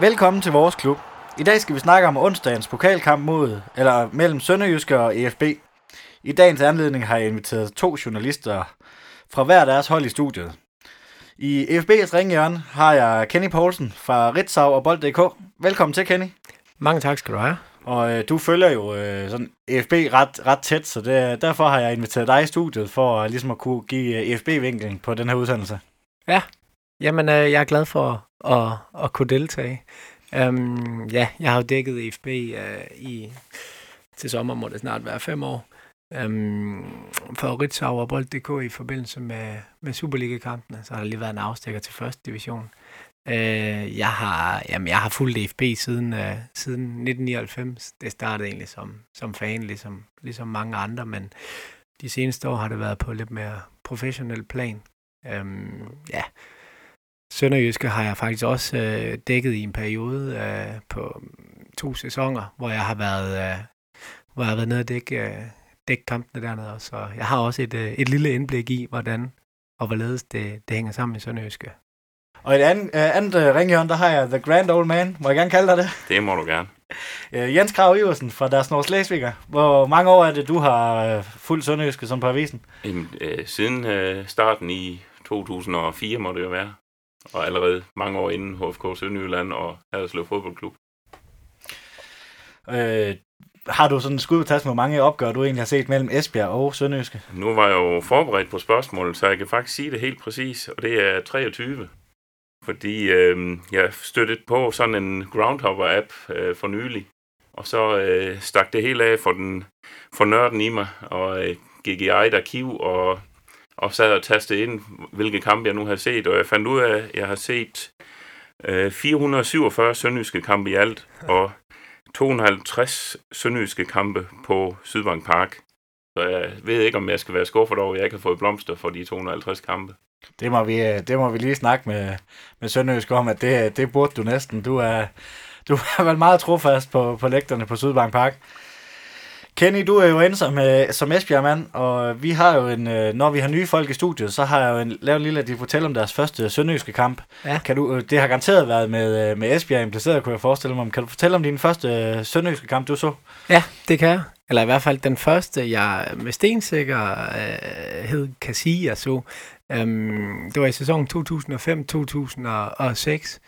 Velkommen til vores klub. I dag skal vi snakke om onsdagens pokalkamp mod, eller mellem Sønderjyske og EFB. I dagens anledning har jeg inviteret to journalister fra hver deres hold i studiet. I EFB's ringhjørne har jeg Kenny Poulsen fra Ritzau og Bold.dk. Velkommen til, Kenny. Mange tak skal du have. Og øh, du følger jo øh, sådan EFB ret, ret tæt, så det, derfor har jeg inviteret dig i studiet for øh, ligesom at kunne give øh, EFB-vinkling på den her udsendelse. Ja, jamen øh, jeg er glad for at, at kunne deltage. Um, ja, jeg har jo dækket IFB uh, øh, i, til sommer, må det snart være fem år, øhm, um, for Ritzau og Bold.dk i forbindelse med, med Superliga-kampene. Så har der lige været en afstikker til første division. Uh, jeg har, jamen, jeg har fulgt IFB siden, uh, siden 1999. Det startede egentlig som, som fan, ligesom, ligesom mange andre, men de seneste år har det været på lidt mere professionel plan. Um, ja, Sønderjyske har jeg faktisk også øh, dækket i en periode øh, på to sæsoner, hvor jeg har været, øh, hvor jeg har været nede og dække, øh, dække kampene dernede. Så jeg har også et, øh, et lille indblik i, hvordan og hvorledes det, det hænger sammen i Sønderjyske. Og et andet, øh, andet øh, ringhjørne, der har jeg The Grand Old Man. Må jeg gerne kalde dig det? Det må du gerne. Øh, Jens Krav Iversen fra deres Norge Slesviger. Hvor mange år er det, du har øh, fuldt Sønderjyske som på avisen? Jamen, øh, siden øh, starten i 2004 må det jo være. Og allerede mange år inden HFK Sønderjylland og Haderslev Fodboldklub. Øh, har du sådan en skud på tasken, hvor mange opgør du egentlig har set mellem Esbjerg og Sønderjyske? Nu var jeg jo forberedt på spørgsmålet, så jeg kan faktisk sige det helt præcis, og det er 23. Fordi øh, jeg støttede på sådan en Groundhopper-app øh, for nylig, og så øh, stak det hele af for, den, for nørden i mig, og øh, gik i eget arkiv og, og sad og tastede ind, hvilke kampe jeg nu har set, og jeg fandt ud af, at jeg har set øh, 447 sønderjyske kampe i alt, og 250 sønderjyske kampe på Sydbank Park. Så jeg ved ikke, om jeg skal være skuffet over, at jeg ikke har fået blomster for de 250 kampe. Det må vi, øh, det må vi lige snakke med, med Sønderjysk om, at det, øh, det burde du næsten. Du er, du er vel meget trofast på, på lægterne på Sydbank Park. Kenny, du er jo inde som, øh, som Esbjerg-mand, og vi har jo en, øh, når vi har nye folk i studiet, så har jeg jo en, lavet en lille, at de fortæller om deres første sønderjyske kamp. Ja. Kan du, øh, det har garanteret været med, øh, med Esbjerg impliceret, kunne jeg forestille mig. Kan du fortælle om din første øh, sønderjyske kamp, du så? Ja, det kan jeg. Eller i hvert fald den første, jeg med stensikkerhed øh, kan sige, jeg så. Um, det var i sæsonen 2005-2006.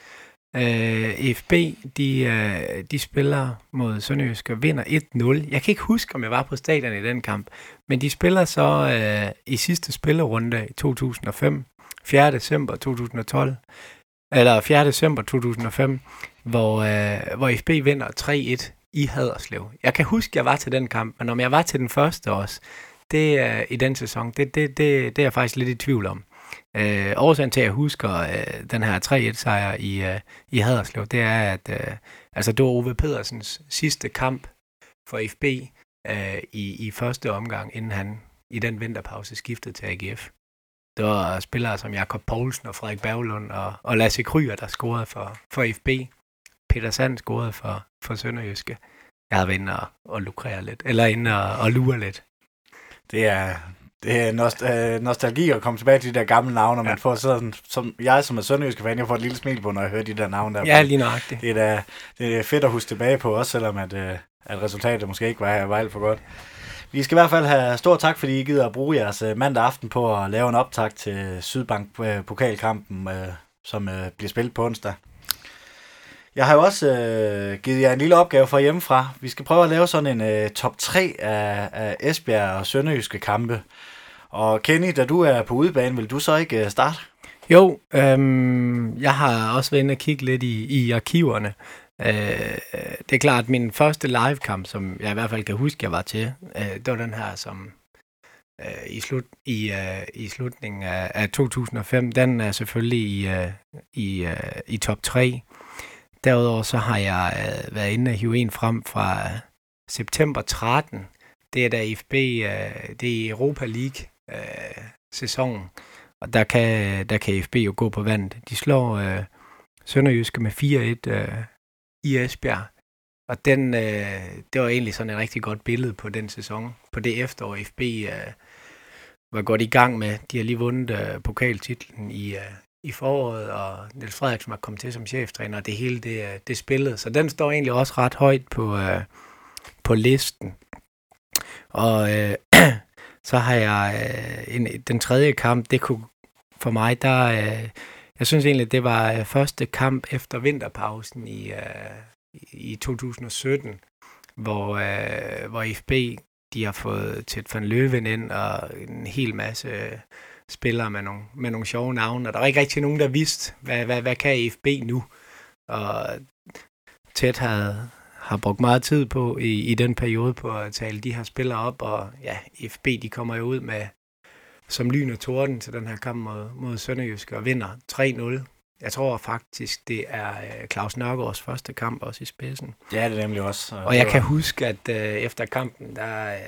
Øh, FB, de, øh, de spiller mod Sønderjysk og vinder 1-0. Jeg kan ikke huske, om jeg var på stadion i den kamp, men de spiller så øh, i sidste spillerunde i 2005, 4. december 2012, eller 4. december 2005, hvor, øh, hvor FB vinder 3-1 i Haderslev. Jeg kan huske, at jeg var til den kamp, men om jeg var til den første også, det er i den sæson, det, det, det, det er jeg faktisk lidt i tvivl om. Øh, årsagen til, at jeg husker øh, den her 3-1-sejr i, øh, i Haderslev, det er, at øh, altså, det var Ove Pedersens sidste kamp for FB øh, i, i første omgang, inden han i den vinterpause skiftede til AGF. Der var spillere som Jakob Poulsen og Frederik Berglund og, og Lasse Kryer, der scorede for, for FB. Peter Sand scorede for, for Sønderjyske. Jeg havde været inde og, og lukrere lidt, eller inde og, og lure lidt. Det er, det er nost- øh, nostalgi at komme tilbage til de der gamle navne, og ja. man får sådan, som jeg som er sønderjyske fan, jeg får et lille smil på, når jeg hører de der navne der. Ja, lige nøjagtigt. Det er, da, det er fedt at huske tilbage på, også selvom at, øh, at resultatet måske ikke var, var alt for godt. Vi skal i hvert fald have stor tak, fordi I gider at bruge jeres øh, mandag aften på at lave en optag til Sydbank øh, pokalkampen, øh, som øh, bliver spillet på onsdag. Jeg har jo også øh, givet jer en lille opgave fra hjemmefra. Vi skal prøve at lave sådan en øh, top 3 af, af Esbjerg og Sønderjyske kampe. Og Kenny, da du er på udebane, vil du så ikke øh, starte? Jo, øhm, jeg har også været inde og kigge lidt i, i arkiverne. Øh, det er klart, at min første live-kamp, som jeg i hvert fald kan huske, jeg var til, øh, det var den her, som øh, i, slut, i, øh, i slutningen af, af 2005. Den er selvfølgelig i, øh, i, øh, i top 3. Derudover så har jeg øh, været inde og hive en frem fra september 13. Det er da IFB, øh, det er Europa League øh, sæsonen. Og der kan, der kan FB jo gå på vandet. De slår øh, Sønderjyske med 4-1 øh, i Esbjerg. Og den, øh, det var egentlig sådan et rigtig godt billede på den sæson. På det efterår FB øh, var godt i gang med. De har lige vundet øh, pokaltitlen i, øh, i foråret, og Niels Frederiksen var kommet til som cheftræner, og det hele det, øh, det spillede. Så den står egentlig også ret højt på, øh, på listen. Og øh, så har jeg øh, en, den tredje kamp, det kunne for mig, der, øh, jeg synes egentlig, det var øh, første kamp efter vinterpausen i, øh, i 2017, hvor, øh, hvor IFB de har fået Ted van Løven ind og en hel masse øh, spillere med nogle, med nogle sjove navne, og der var ikke rigtig nogen, der vidste, hvad, hvad, hvad kan IFB nu? Og Ted havde, har brugt meget tid på i, i den periode på at tale de her spillere op, og ja, IFB de kommer jo ud med som lyn og torden til den her kamp mod, mod Sønderjysk og vinder 3-0 jeg tror faktisk, det er øh, Claus Nørgaards første kamp også i spidsen. Ja, det er nemlig også. Og, og jeg kan huske, at øh, efter kampen, der, øh,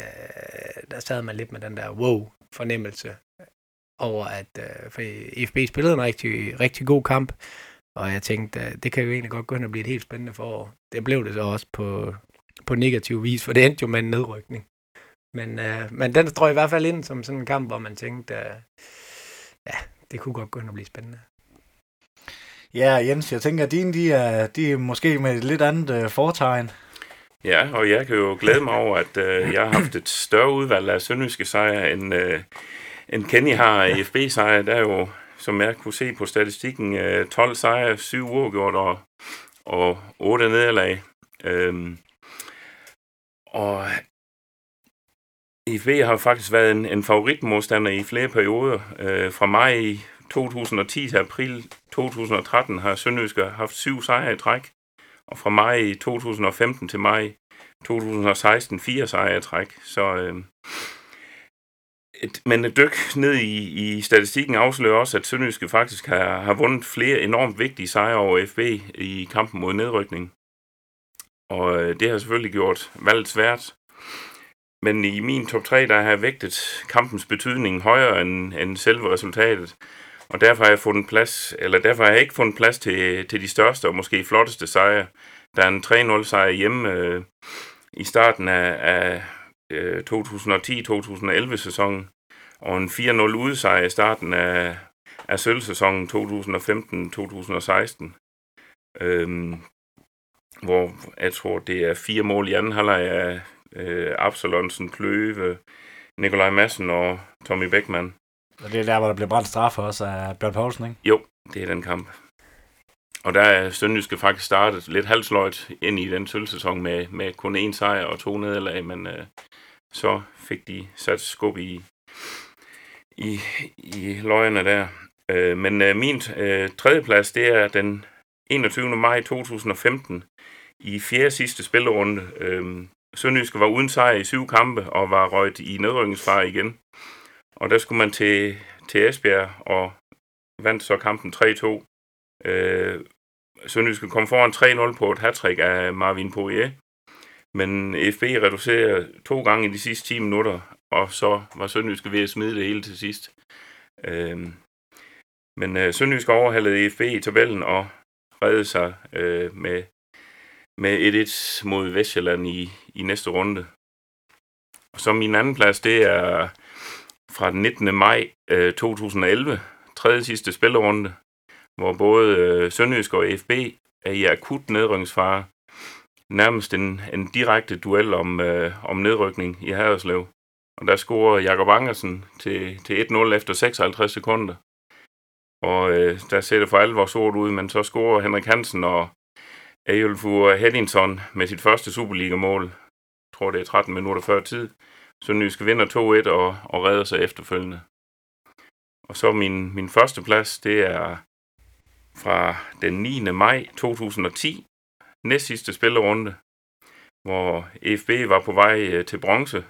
der sad man lidt med den der wow-fornemmelse over, at øh, for FB spillede en rigtig, rigtig god kamp, og jeg tænkte, øh, det kan jo egentlig godt gå hen og blive et helt spændende forår. Det blev det så også på, på negativ vis, for det endte jo med en nedrykning. Men, øh, men den strøg i hvert fald ind som sådan en kamp, hvor man tænkte, øh, ja, det kunne godt gå hen og blive spændende. Ja, Jens, jeg tænker, at dine de er, de er måske med et lidt andet uh, fortegn. Ja, og jeg kan jo glæde mig over, at uh, jeg har haft et større udvalg af sønderjyske sejre, end, uh, end Kenny har i FB-sejre. Der er jo, som jeg kunne se på statistikken, øh, 12 sejre, 7 uafgjort og, og 8 nederlag. Øhm, og IFB har faktisk været en, en favoritmodstander i flere perioder. Øh, fra maj 2010 til april 2013 har Sønderjyske haft syv sejre i træk, og fra maj 2015 til maj 2016 fire sejre i træk. Så, øh, et, men et dyk ned i, i statistikken afslører også, at Sønderjyske faktisk har, har vundet flere enormt vigtige sejre over FB i kampen mod nedrykning. Og øh, det har selvfølgelig gjort valget svært. Men i min top 3, der har jeg vægtet kampens betydning højere end, end selve resultatet. Og derfor har jeg fundet plads, eller derfor har jeg ikke fundet plads til, til de største og måske flotteste sejre. Der er en 3-0 sejr hjemme øh, i starten af, af øh, 2010-2011 sæsonen, og en 4-0 udsejr i starten af, af sølvsæsonen 2015-2016. Øhm, hvor jeg tror, det er fire mål i anden halvleg af øh, Absalonsen, Kløve, Nikolaj Madsen og Tommy Beckmann. Og det er der, hvor der bliver brændt straf også af Bjørn Poulsen, ikke? Jo, det er den kamp. Og der er Sønderjyske faktisk startet lidt halvsløjt ind i den sølvsæson med, med kun én sejr og to nederlag, men øh, så fik de sat skub i, i, i løgene der. Øh, men øh, min øh, tredje plads, det er den 21. maj 2015 i fjerde sidste spillerunde. Øh, Sønderjyske var uden sejr i syv kampe og var røget i nedrykningsfare igen. Og der skulle man til, til Esbjerg og vandt så kampen 3-2. Øh, Sønderjyske kom foran 3-0 på et hat af Marvin Poirier. Men FB reducerer to gange i de sidste 10 minutter, og så var Sønderjyske ved at smide det hele til sidst. Øhm, men øh, Sønderjyske overhalede FB i tabellen og redde sig øh, med, med 1-1 mod Vestjylland i, i næste runde. Og så min anden plads, det er fra den 19. maj øh, 2011, tredje sidste spillerunde, hvor både øh, Sønderjysk og FB er i akut nedrykningsfare. Nærmest en, en direkte duel om, øh, om nedrykning i Haderslev. Og der scorer Jakob Angersen til, til 1-0 efter 56 sekunder. Og øh, der ser det for alvor sort ud, men så scorer Henrik Hansen og Ejolfur Heddington med sit første Superliga-mål. Jeg tror, det er 13 minutter før tid. Sønderjyske vinder 2-1 og, og redder sig efterfølgende. Og så min, min første plads, det er fra den 9. maj 2010, næstsidste spillerunde, hvor FB var på vej øh, til bronze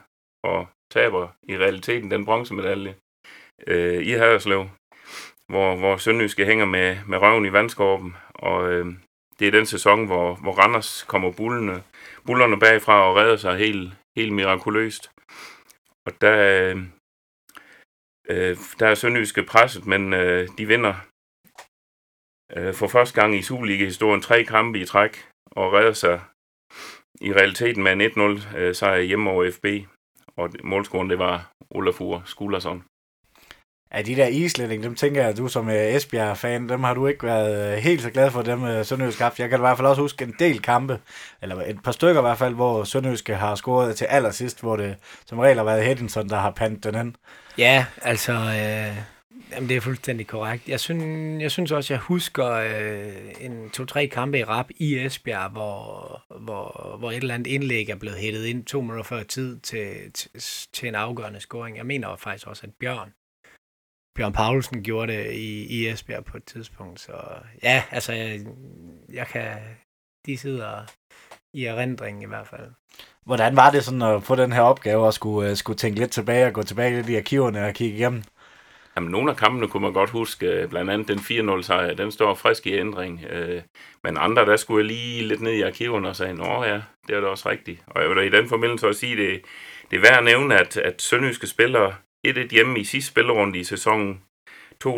og taber i realiteten den bronzemedalje øh, i Haderslev, hvor, hvor Sønderjyske hænger med, med røven i vandskorben, og øh, det er den sæson, hvor, hvor Randers kommer bullerne, bullerne bagfra og redder sig helt, helt mirakuløst. Og der, øh, øh der er Sønderjyske presset, men øh, de vinder øh, for første gang i Superliga-historien tre kampe i træk og redder sig i realiteten med en 1-0 øh, sejr hjemme over FB. Og målscoren, det var Olafur Skuldersson. Ja, de der islænding, dem tænker jeg, at du som uh, Esbjerg-fan, dem har du ikke været uh, helt så glad for, dem Sønderjysk haft. Jeg kan i hvert fald også huske en del kampe, eller et par stykker i hvert fald, hvor Sønderjyske har scoret til allersidst, hvor det som regel har været Hedinson, der har pantet den hen. Ja, altså, øh, jamen, det er fuldstændig korrekt. Jeg synes, jeg synes også, jeg husker øh, en to-tre kampe i rap i Esbjerg, hvor, hvor, hvor et eller andet indlæg er blevet hættet ind to minutter før tid til, til, til en afgørende scoring. Jeg mener faktisk også, at Bjørn, Bjørn Paulsen gjorde det i, i Esbjerg på et tidspunkt. Så ja, altså, jeg, jeg kan... De sidder i erindringen i hvert fald. Hvordan var det sådan at få den her opgave og skulle, øh, skulle tænke lidt tilbage og gå tilbage lidt i arkiverne og kigge igennem? Jamen, nogle af kampene kunne man godt huske, øh, blandt andet den 4-0 sejr, den står frisk i ændring. Øh, men andre, der skulle jeg lige lidt ned i arkiverne og sige, nå ja, det er da også rigtigt. Og jeg vil da i den forbindelse også sige, det, det er værd at nævne, at, at Sønderjyske spiller 1-1 hjemme i sidste spillerunde i sæsonen 2008-2009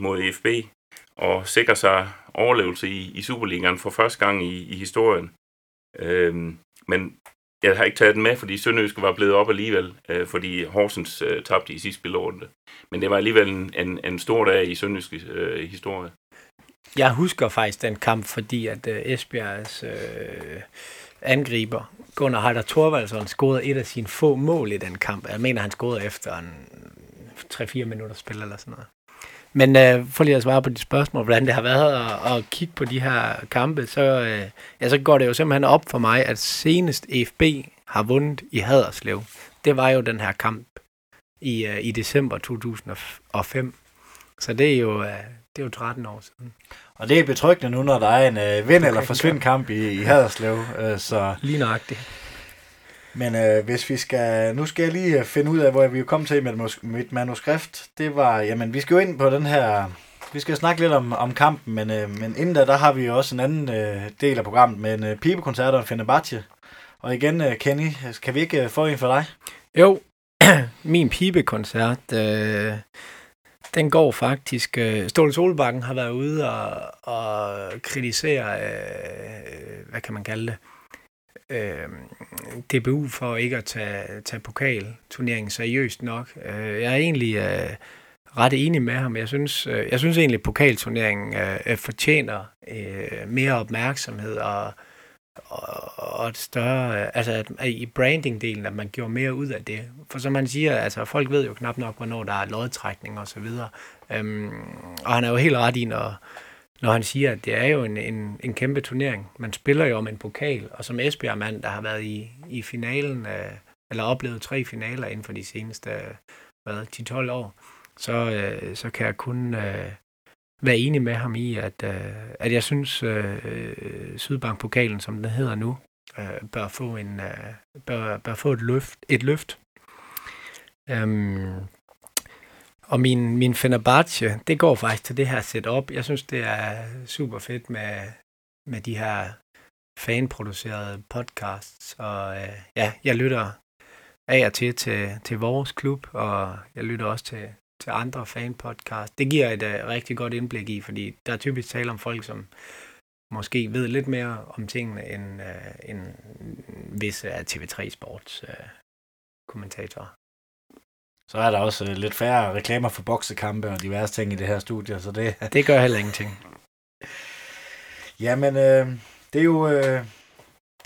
mod FB og sikrer sig overlevelse i, i Superligaen for første gang i, i historien. Øhm, men jeg har ikke taget den med, fordi Sønderjyske var blevet op alligevel, øh, fordi Horsens øh, tabte i sidste spilordende. Men det var alligevel en, en, en stor dag i Sønderjyske øh, historie. Jeg husker faktisk den kamp, fordi at øh, Esbjergs øh, angriber, Gunnar Heider Thorvaldsson, scorede et af sine få mål i den kamp. Jeg mener, han scorede efter en 3-4 minutter spil eller sådan noget. Men øh, for lige at svare på de spørgsmål, hvordan det har været at, at kigge på de her kampe, så, øh, ja, så går det jo simpelthen op for mig, at senest EFB har vundet i Haderslev. Det var jo den her kamp i, øh, i december 2005. Så det er jo, øh, det er jo 13 år siden. Og det er betryggende nu, når der er en øh, vind- eller forsvind kamp i, i Haderslev. Øh, så Lige nøjagtigt. Men øh, hvis vi skal... Nu skal jeg lige øh, finde ud af, hvor vi er kommet til med mit manuskript. Det var... Jamen, vi skal jo ind på den her... Vi skal snakke lidt om, om kampen, men, øh, men inden da, der har vi jo også en anden øh, del af programmet med en øh, pibekoncert og en Fenerbahce. Og igen, øh, Kenny, kan vi ikke øh, få en for dig? Jo, min pibekoncert, øh, den går faktisk... Øh, Ståle Solbakken har været ude og, og kritisere, øh, hvad kan man kalde det, øh, DBU for ikke at tage, tage pokalturneringen seriøst nok. Øh, jeg er egentlig øh, ret enig med ham. Jeg synes, øh, jeg synes egentlig, at pokalturneringen øh, øh, fortjener øh, mere opmærksomhed og, og, og et større, øh, altså at, i branding-delen, at man gjorde mere ud af det. For som man siger, altså folk ved jo knap nok, hvornår der er lodtrækning og så videre. Øhm, og han er jo helt ret i, når, når han siger, at det er jo en, en, en kæmpe turnering. Man spiller jo om en pokal, og som Esbjerg-mand, der har været i, i finalen, øh, eller oplevet tre finaler inden for de seneste øh, hvad, 10-12 år, så, øh, så kan jeg kun øh, være enig med ham i, at, øh, at jeg synes, øh, Sydbank-pokalen, som den hedder nu, øh, bør få en øh, bør, bør få et løft. Et løft. Øhm, og min, min Fenerbahce, det går faktisk til det her setup. Jeg synes, det er super fedt med, med de her fanproducerede podcasts. Og øh, ja, jeg lytter af og til, til til vores klub, og jeg lytter også til, til andre fanpodcasts. Det giver et uh, rigtig godt indblik i, fordi der er typisk tale om folk, som måske ved lidt mere om tingene, end, uh, end visse af TV3 Sports uh, kommentatorer. Så er der også uh, lidt færre reklamer for boksekampe og diverse ting i det her studie, så det... det gør heller ingenting. Jamen, øh, det er jo... Øh,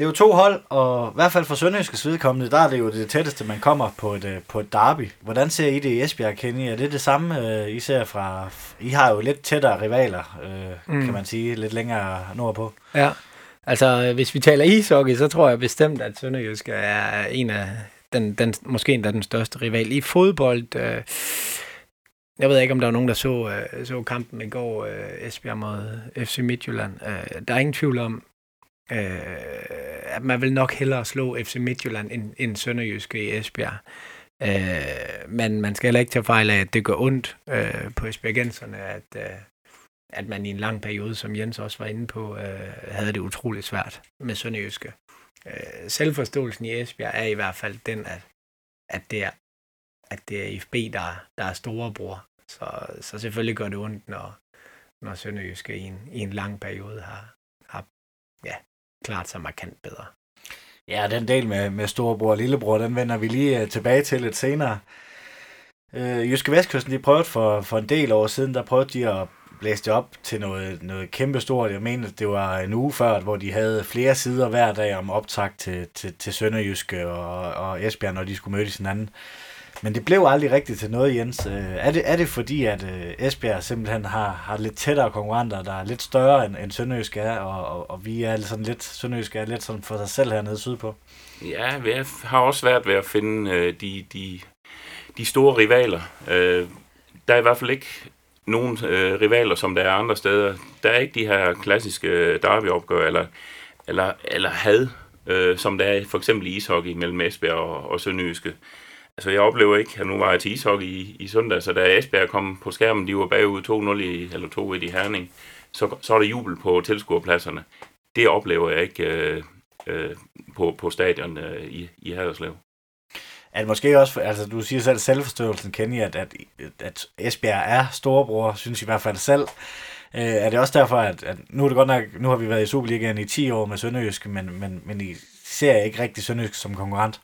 det er jo to hold, og i hvert fald for Sønderjyskes vedkommende, der er det jo det tætteste, man kommer på et, øh, på et derby. Hvordan ser I det i Esbjerg, Kenny? Er det det samme, øh, I ser fra... I har jo lidt tættere rivaler, øh, mm. kan man sige, lidt længere nordpå. Ja, altså hvis vi taler ishockey, så tror jeg bestemt, at Sønderjysk er en af den, den, måske endda den største rival. I fodbold, øh, jeg ved ikke, om der var nogen, der så, øh, så kampen i går, øh, Esbjerg mod FC Midtjylland. Øh, der er ingen tvivl om, øh, at man vil nok hellere slå FC Midtjylland end, end Sønderjyske i Esbjerg. Øh, men man skal heller ikke tage fejl af, at det gør ondt øh, på Esbjergenserne, at, øh, at man i en lang periode, som Jens også var inde på, øh, havde det utroligt svært med Sønderjyske. Øh, selvforståelsen i Esbjerg er i hvert fald den, at, at det er at det er FB, der, der er storebror. Så, så selvfølgelig gør det ondt, når, når Sønderjyske i en, i en lang periode har, har ja, klart sig markant bedre. Ja, den del med, med storebror og lillebror, den vender vi lige øh, tilbage til lidt senere. Øh, Jyske Vestkysten, de prøvede for, for en del år siden, der prøvede de at blæse op til noget, noget kæmpestort. Jeg mener, det var en uge før, hvor de havde flere sider hver dag om optag til, til, til Sønderjyske og, og Esbjerg, når de skulle mødes hinanden. Men det blev aldrig rigtigt til noget, Jens. Øh, er det, er det fordi, at øh, Esbjerg simpelthen har, har lidt tættere konkurrenter, der er lidt større end, end Sønderjysk er, og, og, og vi er sådan lidt, Sønderjysk er lidt sådan for sig selv hernede sydpå? Ja, vi har også svært ved at finde øh, de, de, de store rivaler. Øh, der er i hvert fald ikke nogen øh, rivaler, som der er andre steder. Der er ikke de her klassiske øh, derbyopgør, eller, eller, eller had, øh, som der er for eksempel i ishockey mellem Esbjerg og, og Sønderjyske. Altså, jeg oplever ikke, at nu var jeg til ishockey i, i søndag, så da Esbjerg kom på skærmen, de var bagud 2-0 i, eller 2-1 i Herning, så, så er der jubel på tilskuerpladserne. Det oplever jeg ikke øh, øh, på, på stadion øh, i, i Haderslev. At måske også, altså du siger selv selvforståelsen, Kenny, at, at, at Esbjerg er storebror, synes i hvert fald selv. Øh, er det også derfor, at, at nu er det godt nok, nu har vi været i Superligaen i 10 år med Sønderjysk, men, men, men I ser ikke rigtig Sønderjysk som konkurrent?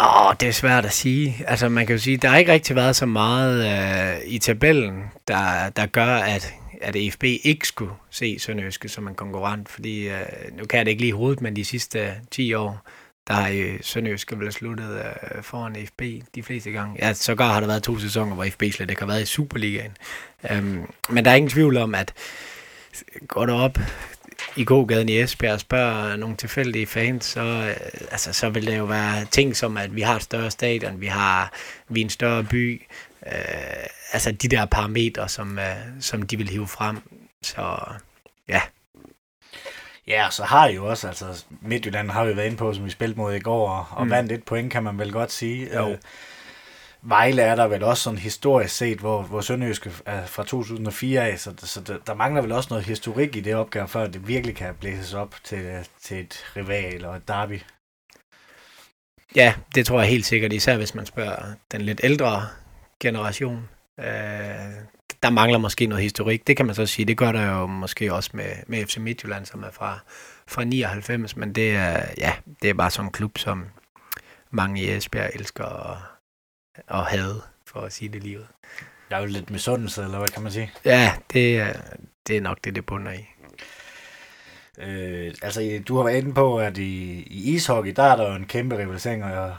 Åh, oh, det er svært at sige. Altså, man kan jo sige, der har ikke rigtig været så meget øh, i tabellen, der, der gør, at, at EFB ikke skulle se Sønderjyske som en konkurrent, fordi øh, nu kan jeg det ikke lige i hovedet, men de sidste 10 år, der har øh, Sønderjysk Sønderjyske vel sluttet øh, foran FB de fleste gange. Ja, sågar har der været to sæsoner, hvor FB slet ikke har været i Superligaen. Øhm, men der er ingen tvivl om, at går du op i gågaden i Esbjerg og spørger nogle tilfældige fans, så, øh, altså, så vil det jo være ting som, at vi har et større stadion, vi har vi er en større by, øh, altså de der parametre, som, øh, som de vil hive frem. Så ja. Ja, så har I jo også, altså Midtjylland har vi været inde på, som vi spillede mod i går, og, og mm. vandt et point, kan man vel godt sige. Jo. Øh, Vejle er der vel også sådan historisk set, hvor, hvor Sønderjysk er fra 2004 af, så, så der, der mangler vel også noget historik i det opgør, før det virkelig kan blæses op til, til et rival eller et derby. Ja, det tror jeg helt sikkert, især hvis man spørger den lidt ældre generation. Øh, der mangler måske noget historik, det kan man så sige. Det gør der jo måske også med, med FC Midtjylland, som er fra, fra 99, men det er, ja, det er bare sådan en klub, som mange i Esbjerg elsker at, at have, for at sige det livet. Jeg er jo lidt misundelse, eller hvad kan man sige? Ja, det er, det er nok det, det bunder i. Øh, altså, du har været inde på, at i, i ishockey, der er der jo en kæmpe rivalisering, og,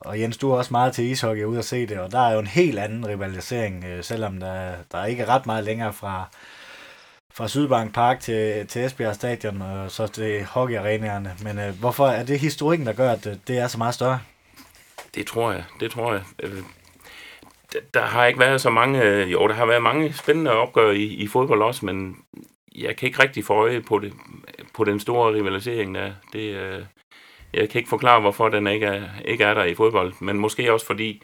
og Jens, du er også meget til ishockey ude at se det, og der er jo en helt anden rivalisering, øh, selvom der, der ikke er ret meget længere fra, fra Sydbank Park til, til Esbjerg Stadion, og så til hockeyarenaerne. Men øh, hvorfor er det historikken, der gør, at øh, det er så meget større? Det tror jeg, det tror jeg. Øh, der har ikke været så mange, øh, jo, der har været mange spændende opgør i, i fodbold også, men jeg kan ikke rigtig få øje på, det, på den store rivalisering der. Det, øh, jeg kan ikke forklare, hvorfor den ikke er, ikke er der i fodbold, men måske også fordi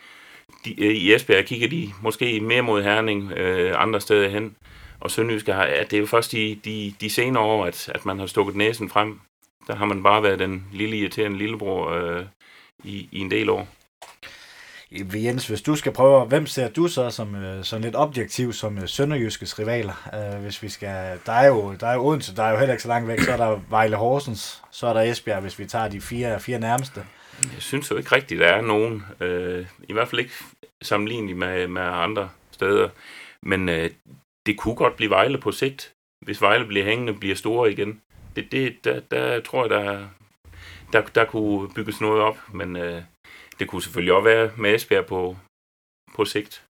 de, øh, i Esbjerg kigger de måske mere mod Herning øh, andre steder hen, og Sønderjysk har, at det er jo først de, de, de senere år, at, at man har stukket næsen frem. Der har man bare været den lille irriterende lillebror øh, i, i en del år. Jens, hvis du skal prøve, hvem ser du så som øh, sådan lidt objektiv som øh, Sønderjyskes rivaler? Øh, hvis vi skal, der er jo der er jo Odense, der er jo heller ikke så langt væk, så er der Vejle Horsens, så er der Esbjerg, hvis vi tager de fire, fire nærmeste. Jeg synes jo ikke rigtigt, der er nogen, øh, i hvert fald ikke sammenlignet med, med andre steder, men øh, det kunne godt blive Vejle på sigt, hvis Vejle bliver hængende, bliver store igen. Det, det, der, der tror jeg, der, der, der kunne bygges noget op, men øh, det kunne selvfølgelig også være med Esbjerg på, på sigt.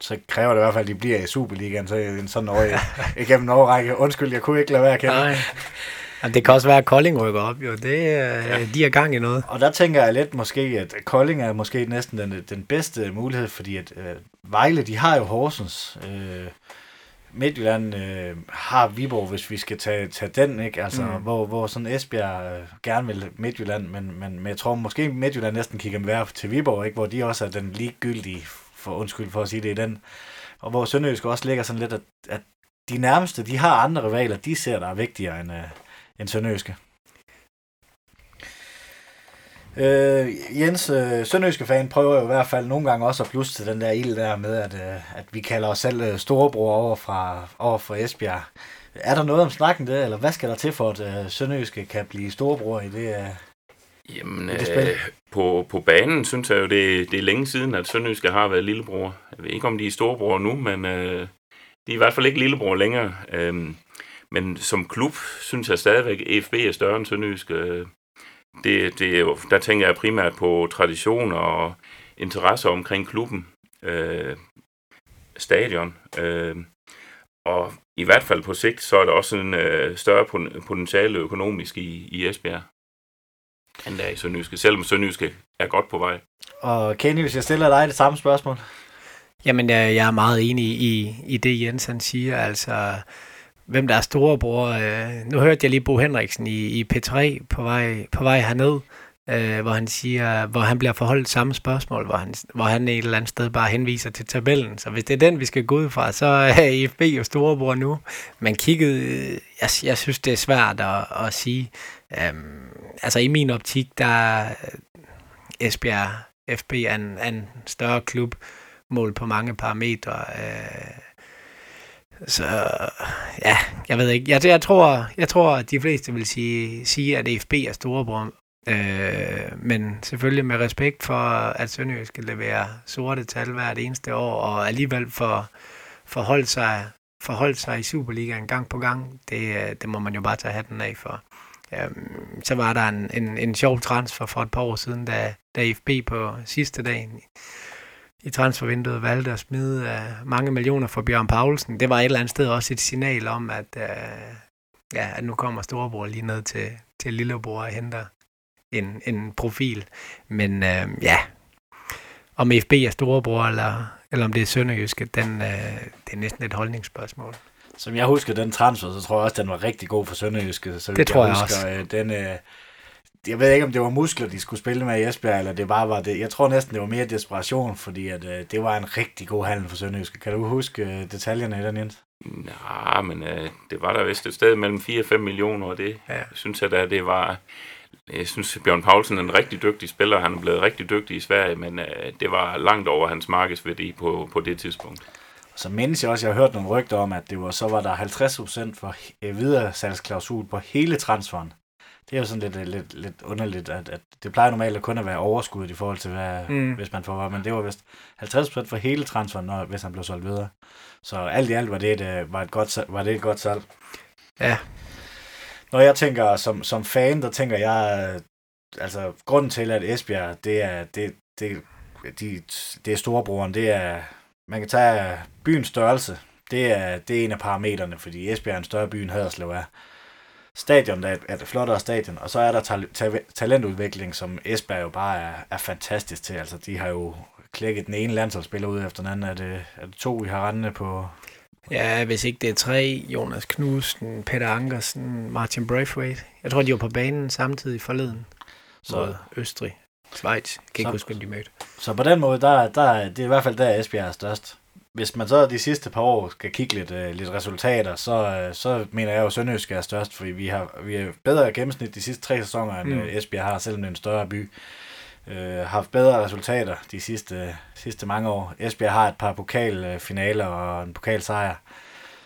Så kræver det i hvert fald, at de bliver i Superligaen, så en sådan år igennem en årrække. Undskyld, jeg kunne ikke lade være at kende. Nej. Jamen, det kan også være, at Kolding rykker op, jo. Det, ja. De er gang i noget. Og der tænker jeg lidt måske, at Kolding er måske næsten den, den bedste mulighed, fordi at øh, Vejle, de har jo Horsens. Øh, Midtjylland øh, har Viborg, hvis vi skal tage, tage den, ikke? Altså, mm. hvor, hvor sådan Esbjerg øh, gerne vil Midtjylland, men, men, men jeg tror måske Midtjylland næsten kigger mere til Viborg, ikke? Hvor de også er den ligegyldige, for undskyld for at sige det i den. Og hvor Sønderjysk også ligger sådan lidt, at, at de nærmeste, de har andre rivaler, de ser der er vigtigere end, øh, end Sønderjyske. Øh, Jens, øh, Sønderjyske fan prøver jo i hvert fald nogle gange også at plusse til den der ild der med, at, øh, at vi kalder os selv øh, storebror over fra, over fra Esbjerg. Er der noget om snakken det, eller hvad skal der til for, at øh, Sønderjyske kan blive storebror i det, øh, Jamen, i det spil? Øh, på, på banen synes jeg jo, det, det er længe siden, at Sønderjyske har været lillebror. Jeg ved ikke, om de er storebror nu, men øh, de er i hvert fald ikke lillebror længere. Øh, men som klub synes jeg stadigvæk, at EFB er større end Sønderjyske. Øh, det, det er jo, der tænker jeg primært på traditioner og interesser omkring klubben. Øh, stadion. Øh, og i hvert fald på sigt, så er der også en øh, større potentiale økonomisk i, i Esbjerg, end der er i Sønderjyske, selvom Sønderjyske er godt på vej. Og Kenny, hvis jeg stiller dig det samme spørgsmål? Jamen, jeg, jeg er meget enig i, i det, Jens han siger. Altså, hvem der er storebror. Øh, nu hørte jeg lige Bo Henriksen i, i P3 på vej, på vej herned øh, hvor han siger, hvor han bliver forholdt samme spørgsmål, hvor han, hvor han et eller andet sted bare henviser til tabellen. Så hvis det er den, vi skal gå ud fra, så er IFB jo storebror nu. Man kiggede, øh, jeg, jeg synes, det er svært at, at sige. Um, altså i min optik, der er Esbjerg FB er en, en større klub, mål på mange parametre. Øh, så ja, jeg ved ikke. Jeg, jeg, tror, jeg tror, at de fleste vil sige, sige at FB er storebror, Øh, men selvfølgelig med respekt for, at Sønderjysk skal levere sorte tal hvert eneste år, og alligevel for forholde sig, forholde sig i Superligaen gang på gang, det, det må man jo bare tage hatten af for. Øhm, så var der en, en, en sjov transfer for et par år siden, da, da FB på sidste dagen i transfervinduet valgte at smide uh, mange millioner for Bjørn Paulsen. Det var et eller andet sted også et signal om, at, uh, ja, at nu kommer storebror lige ned til, til lillebror og henter en, en profil. Men øh, ja, om FB er storebror, eller, eller om det er Sønderjyske, den, øh, det er næsten et holdningsspørgsmål. Som jeg husker den transfer, så tror jeg også, den var rigtig god for Sønderjyske. Så det tror jeg, jeg husker, også. Den, øh, jeg ved ikke, om det var muskler, de skulle spille med i Esbjerg, eller det bare var det. Jeg tror næsten, det var mere desperation, fordi at, øh, det var en rigtig god handel for Sønderjyske. Kan du huske øh, detaljerne i den, Jens? Nej, men øh, det var der vist et sted mellem 4 og 5 millioner, og det ja. synes jeg da, det var jeg synes, Bjørn Paulsen er en rigtig dygtig spiller. Han er blevet rigtig dygtig i Sverige, men øh, det var langt over hans markedsværdi på, på det tidspunkt. Så mindes jeg også, jeg har hørt nogle rygter om, at det var, så var der 50% for øh, videre salgsklausul på hele transferen. Det er jo sådan lidt, øh, lidt, lidt underligt, at, at det plejer normalt at kun at være overskud i forhold til, hvad, mm. hvis man får, men det var vist 50% for hele transferen, når, hvis han blev solgt videre. Så alt i alt var det et, øh, var et godt, var det et godt salg. Ja, når jeg tænker som, som fan, der tænker jeg, altså grunden til, at Esbjerg, det er, det, det, de, det er storebroren, det er, man kan tage byens størrelse, det er, det er en af parametrene, fordi Esbjerg er en større by end Haderslev er. Stadion er et, er et flottere stadion, og så er der ta- ta- talentudvikling, som Esbjerg jo bare er, er fantastisk til. Altså, de har jo klækket den ene landsholdsspiller ud efter den anden. Er det, er det to, vi har rendende på, Ja, hvis ikke det er tre, Jonas Knudsen, Peter Ankersen, Martin Braithwaite. Jeg tror, de var på banen samtidig forleden. Så mod Østrig, Schweiz. Jeg kan ikke huske, hvem de mødte. Så på den måde, der, der, det er i hvert fald der, Esbjerg er størst. Hvis man så de sidste par år skal kigge lidt, uh, lidt resultater, så, uh, så mener jeg jo, at Sønderjysk er størst, fordi vi har, vi har bedre gennemsnit de sidste tre sæsoner, end mm. Uh, Esbjerg har, selvom det er en større by øh, haft bedre resultater de sidste, sidste mange år. Esbjerg har et par pokalfinaler og en pokalsejr.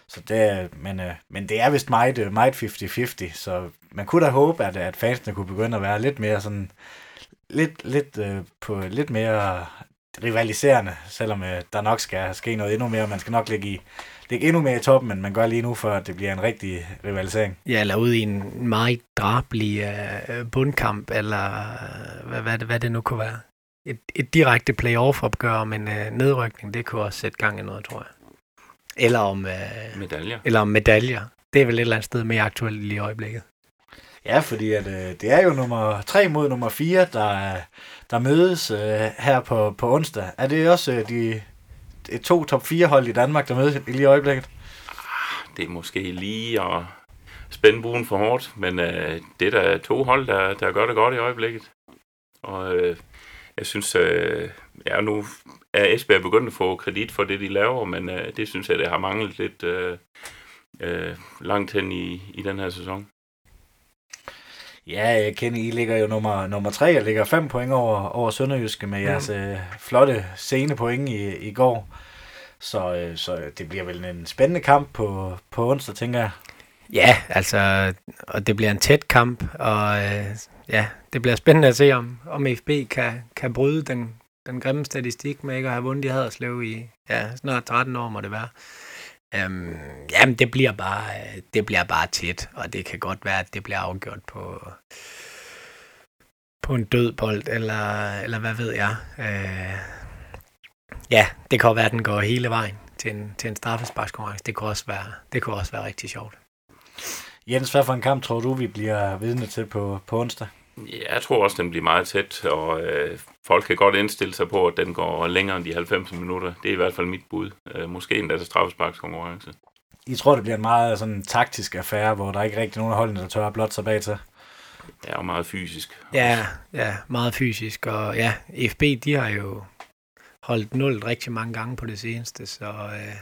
Så det, men, øh, men det er vist meget, øh, meget 50-50, så man kunne da håbe, at, at fansene kunne begynde at være lidt mere sådan, lidt, lidt, øh, på lidt mere rivaliserende, selvom øh, der nok skal ske noget endnu mere. Man skal nok ligge i, ligge endnu mere i toppen, end man gør lige nu, for at det bliver en rigtig rivalisering. Ja, eller ud i en meget drabelig uh, bundkamp, eller uh, hvad, hvad, det, hvad det nu kunne være. Et, et direkte playoff-opgør men uh, nedrykning, det kunne også sætte gang i noget, tror jeg. Eller om, uh, medaljer. eller om medaljer. Det er vel et eller andet sted mere aktuelt lige i øjeblikket. Ja, fordi at, øh, det er jo nummer 3 mod nummer 4, der, der mødes øh, her på, på onsdag. Er det også øh, de de to top 4 hold i Danmark, der mødes lige i øjeblikket? Ah, det er måske lige at spænde buen for hårdt, men øh, det er der to hold, der, der gør det godt i øjeblikket. Og øh, jeg synes, øh, ja, nu er Esbjerg begyndt at få kredit for det, de laver, men øh, det synes jeg, det har manglet lidt øh, øh, langt hen i, i den her sæson. Ja, jeg kender, I ligger jo nummer, nummer tre, og ligger fem point over, over Sønderjyske med jeres mm. øh, flotte scene point i, i går. Så, øh, så det bliver vel en spændende kamp på, på onsdag, tænker jeg. Ja, altså, og det bliver en tæt kamp, og øh, ja, det bliver spændende at se, om, om FB kan, kan bryde den, den grimme statistik med ikke at have vundet i Haderslev i ja, snart 13 år, må det være. Øhm, jamen, det bliver, bare, det bliver bare tæt, og det kan godt være, at det bliver afgjort på, på en død bold, eller, eller hvad ved jeg. Øh, ja, det kan jo være, at den går hele vejen til en, til en straffesparkskonkurrence. Det kunne, også være, det kunne også være rigtig sjovt. Jens, hvad for en kamp tror du, vi bliver vidne til på, på onsdag? Jeg tror også, den bliver meget tæt, og øh, folk kan godt indstille sig på, at den går længere end de 90 minutter. Det er i hvert fald mit bud. Øh, måske endda til straffesparkskonkurrence. I tror, det bliver en meget sådan taktisk affære, hvor der ikke rigtig nogen af holdene, der tør at blot sig bag til? Det er jo meget fysisk. Ja, ja, meget fysisk. Og ja, FB, de har jo holdt 0 rigtig mange gange på det seneste, så, øh,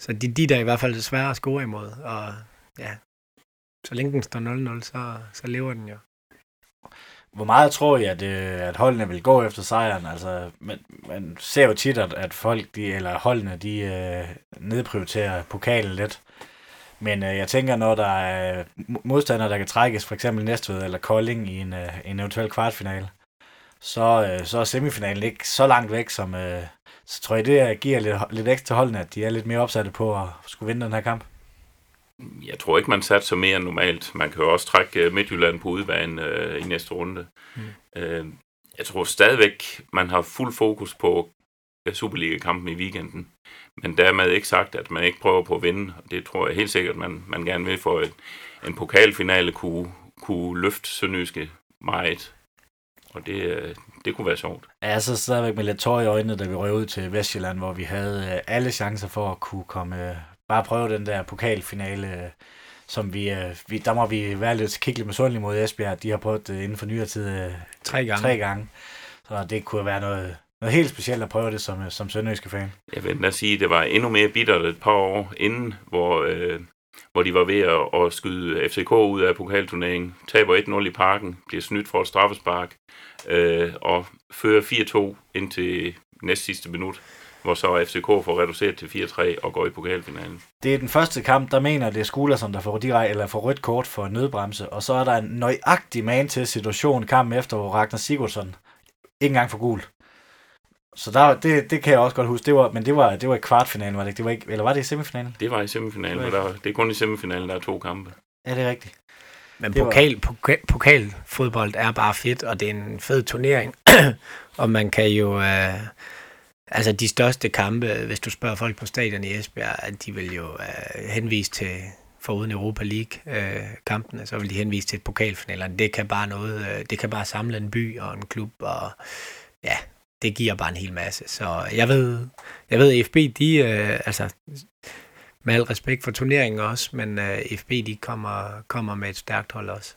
så de, de der er i hvert fald svære at score imod. Og ja, så længe den står 0-0, så, så lever den jo. Hvor meget tror I, at, øh, at holdene vil gå efter sejren? Altså, man, man ser jo tit, at, at folk, de, eller holdene, de øh, nedprioriterer pokalen lidt. Men øh, jeg tænker, når der er modstandere, der kan trækkes, for eksempel Næstved eller Kolding i en, øh, en eventuel kvartfinale, så, øh, så er semifinalen ikke så langt væk, som øh, så tror jeg, det giver lidt, lidt ekstra holdene, at de er lidt mere opsatte på at skulle vinde den her kamp. Jeg tror ikke, man satser mere end normalt. Man kan jo også trække øh, Midtjylland på udvejen øh, i næste runde. Mm. Øh, jeg tror stadigvæk, man har fuld fokus på Superliga-kampen i weekenden. Men dermed ikke sagt, at man ikke prøver på at vinde. Det tror jeg helt sikkert, man, man gerne vil for, at en pokalfinale kunne, kunne løfte Sønderjyske meget. Og det, øh, det kunne være sjovt. Ja, så stadigvæk med lidt tår i øjnene, da vi røg ud til Vestjylland, hvor vi havde øh, alle chancer for at kunne komme, bare prøve den der pokalfinale, som vi, vi der må vi være lidt kigge med mod Esbjerg. De har prøvet det inden for nyere tid tre gange. Tre gange. Så det kunne være noget, noget helt specielt at prøve det som, som sønderjyske fan. Jeg vil da sige, at det var endnu mere bittert et par år inden, hvor, øh, hvor de var ved at, at skyde FCK ud af pokalturneringen. Taber 1-0 i parken, bliver snydt for et straffespark, øh, og fører 4-2 indtil næst sidste minut hvor så FCK får reduceret til 4-3 og går i pokalfinalen. Det er den første kamp, der mener, det er Skulerson, der får, direkte, eller får rødt kort for nødbremse, og så er der en nøjagtig man til situation kampen efter, hvor Ragnar Sigurdsson ikke engang får gul. Så der, det, det kan jeg også godt huske. Det var, men det var, det var i kvartfinalen, var det, det var ikke, eller var det i semifinalen? Det var i semifinalen, det, var der, det er kun i semifinalen, der er to kampe. Ja, det er rigtigt. Men pokal, pokal, pokalfodbold er bare fedt, og det er en fed turnering. og man kan jo... Øh, altså de største kampe, hvis du spørger folk på stadion i Esbjerg, de vil jo øh, henvise til foruden Europa League-kampene, øh, så vil de henvise til et pokalfinaler. Det kan bare noget, øh, det kan bare samle en by og en klub, og ja, det giver bare en hel masse. Så jeg ved, jeg ved FB, de, øh, altså, med al respekt for turneringen også, men øh, FB, de kommer, kommer med et stærkt hold også.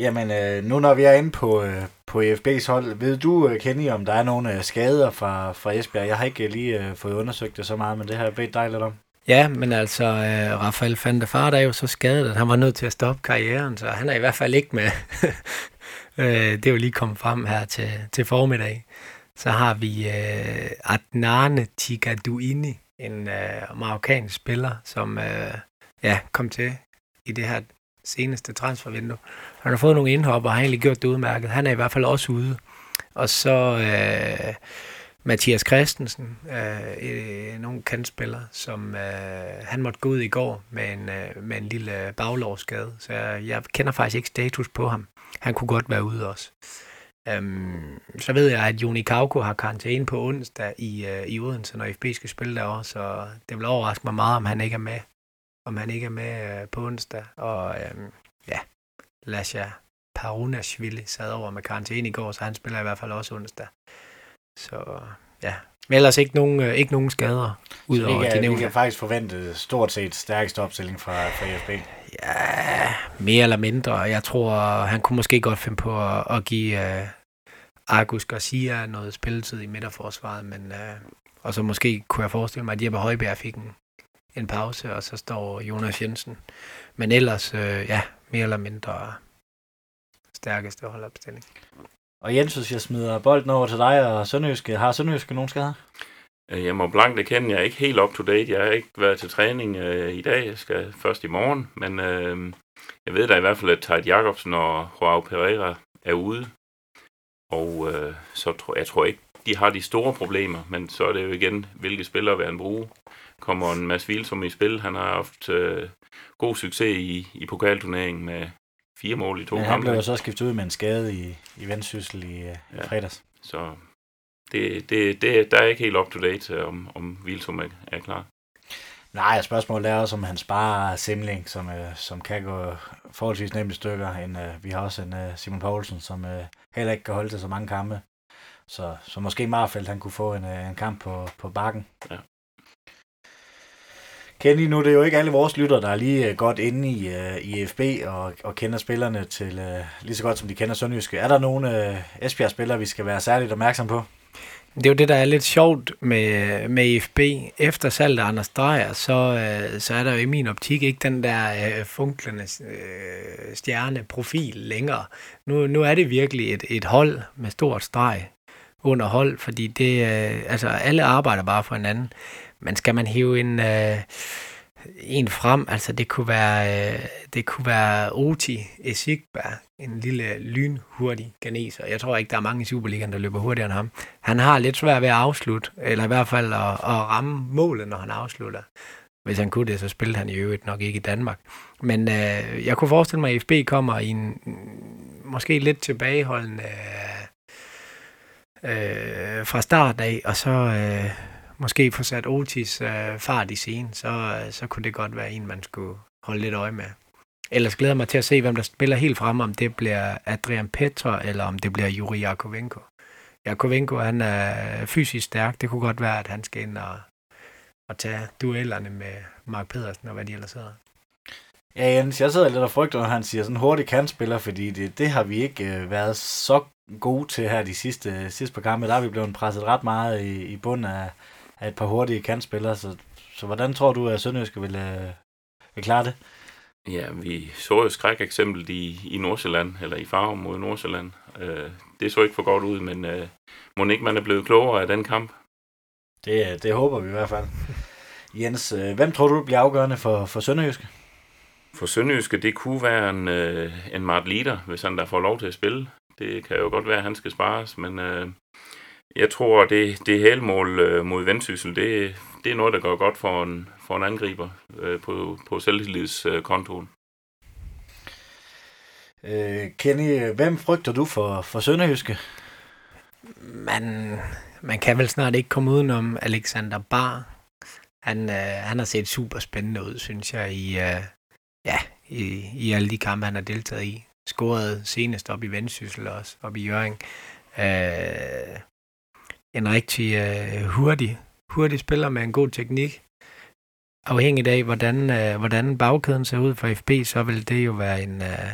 Jamen, øh, nu når vi er inde på, øh, på FB's hold, ved du, øh, Kenny, om der er nogle øh, skader fra, fra Esbjerg? Jeg har ikke øh, lige øh, fået undersøgt det så meget, men det har jeg bedt dig lidt om. Ja, men altså, øh, Rafael van der Fart er jo så skadet, at han var nødt til at stoppe karrieren, så han er i hvert fald ikke med. øh, det er jo lige kommet frem her til, til formiddag. Så har vi øh, Adnane Tigaduini, en øh, marokkansk spiller, som øh, ja, kom til i det her seneste transfervindue. Han har fået nogle indhop, og har egentlig gjort det udmærket. Han er i hvert fald også ude. Og så øh, Mathias Christensen, øh, nogle kandspillere, som øh, han måtte gå ud i går med en, øh, med en lille baglovsskade. Så jeg, jeg kender faktisk ikke status på ham. Han kunne godt være ude også. Øhm, så ved jeg, at Joni Kauko har karantæne på onsdag i, øh, i Odense, når FB skal spille derovre, så det vil overraske mig meget, om han ikke er med, om han ikke er med øh, på onsdag. Og um, ja, Lasja Parunashvili sad over med karantæne i går, så han spiller i hvert fald også onsdag. Så ja, men ellers ikke nogen, uh, ikke nogen skader. Ud kan, de vi kan faktisk forvente stort set stærkeste opstilling fra, fra FB. Ja, mere eller mindre. Jeg tror, han kunne måske godt finde på at, at give uh, Argus Garcia noget spilletid i midterforsvaret, men uh, og så måske kunne jeg forestille mig, at Jeppe Højbjerg fik en, en pause, og så står Jonas Jensen. Men ellers, uh, ja, mere eller mindre stærkeste holdopstilling. Og Jens, hvis jeg smider bolden over til dig og Sønderjyske, har Sønderjyske nogen skader? Øh, Jeg må blankt erkende, jeg er ikke helt up to date. Jeg har ikke været til træning øh, i dag. Jeg skal først i morgen. Men øh, jeg ved da i hvert fald, at Tejt Jacobsen og Joao Pereira er ude. Og øh, så tror jeg tror ikke, de har de store problemer. Men så er det jo igen, hvilke spillere vil han bruge. Kommer en Mads Vilsum i spil. Han har haft øh, god succes i, i pokalturneringen med fire mål i to Men han kampe. blev jo så skiftet ud med en skade i, i Vendsyssel i, ja. i Ja. fredags. Så det, det, det, der er ikke helt up to date, øh, om, om Vilsum er, er klar. Nej, spørgsmålet er også, om han sparer Simling, som, øh, som kan gå forholdsvis nemt i stykker. En, øh, vi har også en øh, Simon Poulsen, som øh, heller ikke kan holde til så mange kampe. Så, så måske Marfeldt, han kunne få en, øh, en kamp på, på bakken. Ja. Kenny, nu er det jo ikke alle vores lytter, der er lige øh, godt inde i, uh, i FB og, og kender spillerne til uh, lige så godt, som de kender Sønderjyske. Er der nogle uh, Esbjerg-spillere, vi skal være særligt opmærksom på? Det er jo det, der er lidt sjovt med, med IFB. Efter salget af Anders Dreyer, så, så er der jo i min optik ikke den der øh, funklende øh, stjerneprofil længere. Nu, nu er det virkelig et, et hold med stort streg under hold, fordi det, øh, altså alle arbejder bare for hinanden. Men skal man hive en, øh, en frem, altså det kunne være, øh, det kunne være Oti Esikba, en lille lynhurtig ganeser. Jeg tror ikke, der er mange i Superligaen, der løber hurtigere end ham. Han har lidt svært ved at afslutte, eller i hvert fald at, at ramme målet, når han afslutter. Hvis han kunne det, så spillede han i øvrigt nok ikke i Danmark. Men øh, jeg kunne forestille mig, at FB kommer i en måske lidt tilbageholdende øh, øh fra start af, og så øh, måske få sat Otis øh, fart i scenen, så, øh, så kunne det godt være en, man skulle holde lidt øje med. Ellers glæder jeg mig til at se, hvem der spiller helt frem, om det bliver Adrian Petra, eller om det bliver Juri Jakovenko. Jakovenko, han er fysisk stærk. Det kunne godt være, at han skal ind og, og tage duellerne med Mark Pedersen og hvad de ellers hedder. Ja, Jens, jeg sidder lidt og frygter, når han siger sådan hurtig kantspiller, fordi det, det har vi ikke øh, været så gode til her de sidste, sidste par kampe. Der er vi blevet presset ret meget i, i bunden af, af et par hurtige kantspillere, så, så hvordan tror du, at Sønderjyske vil, øh, vil klare det? Ja, vi så jo skræk eksempel i, i Nordsjælland, eller i Farum mod Nordsjælland. Øh, det så ikke for godt ud, men øh, må ikke man er blevet klogere af den kamp? Det, øh, det håber vi i hvert fald. Jens, øh, hvem tror du bliver afgørende for, for Sønderjyske? For Sønderjyske, det kunne være en, øh, en Mart Lider, hvis han der får lov til at spille. Det kan jo godt være, at han skal spares, men øh, jeg tror, det, det helmål øh, mod Vendsyssel, det, det er noget, der går godt for en, for en angriber øh, på, på selvtillidskontoen. Øh, Kenny, hvem frygter du for, for Sønderjyske? Man, man kan vel snart ikke komme udenom Alexander Bar. Han, øh, han har set super spændende ud, synes jeg, i, øh, ja, i, i alle de kampe, han har deltaget i. Scoret senest op i Vendsyssel også, op i Jørgen. Øh, en rigtig øh, hurtig, hurtig spiller med en god teknik. Afhængigt af, hvordan, øh, hvordan bagkæden ser ud for FB, så vil det jo være en, øh,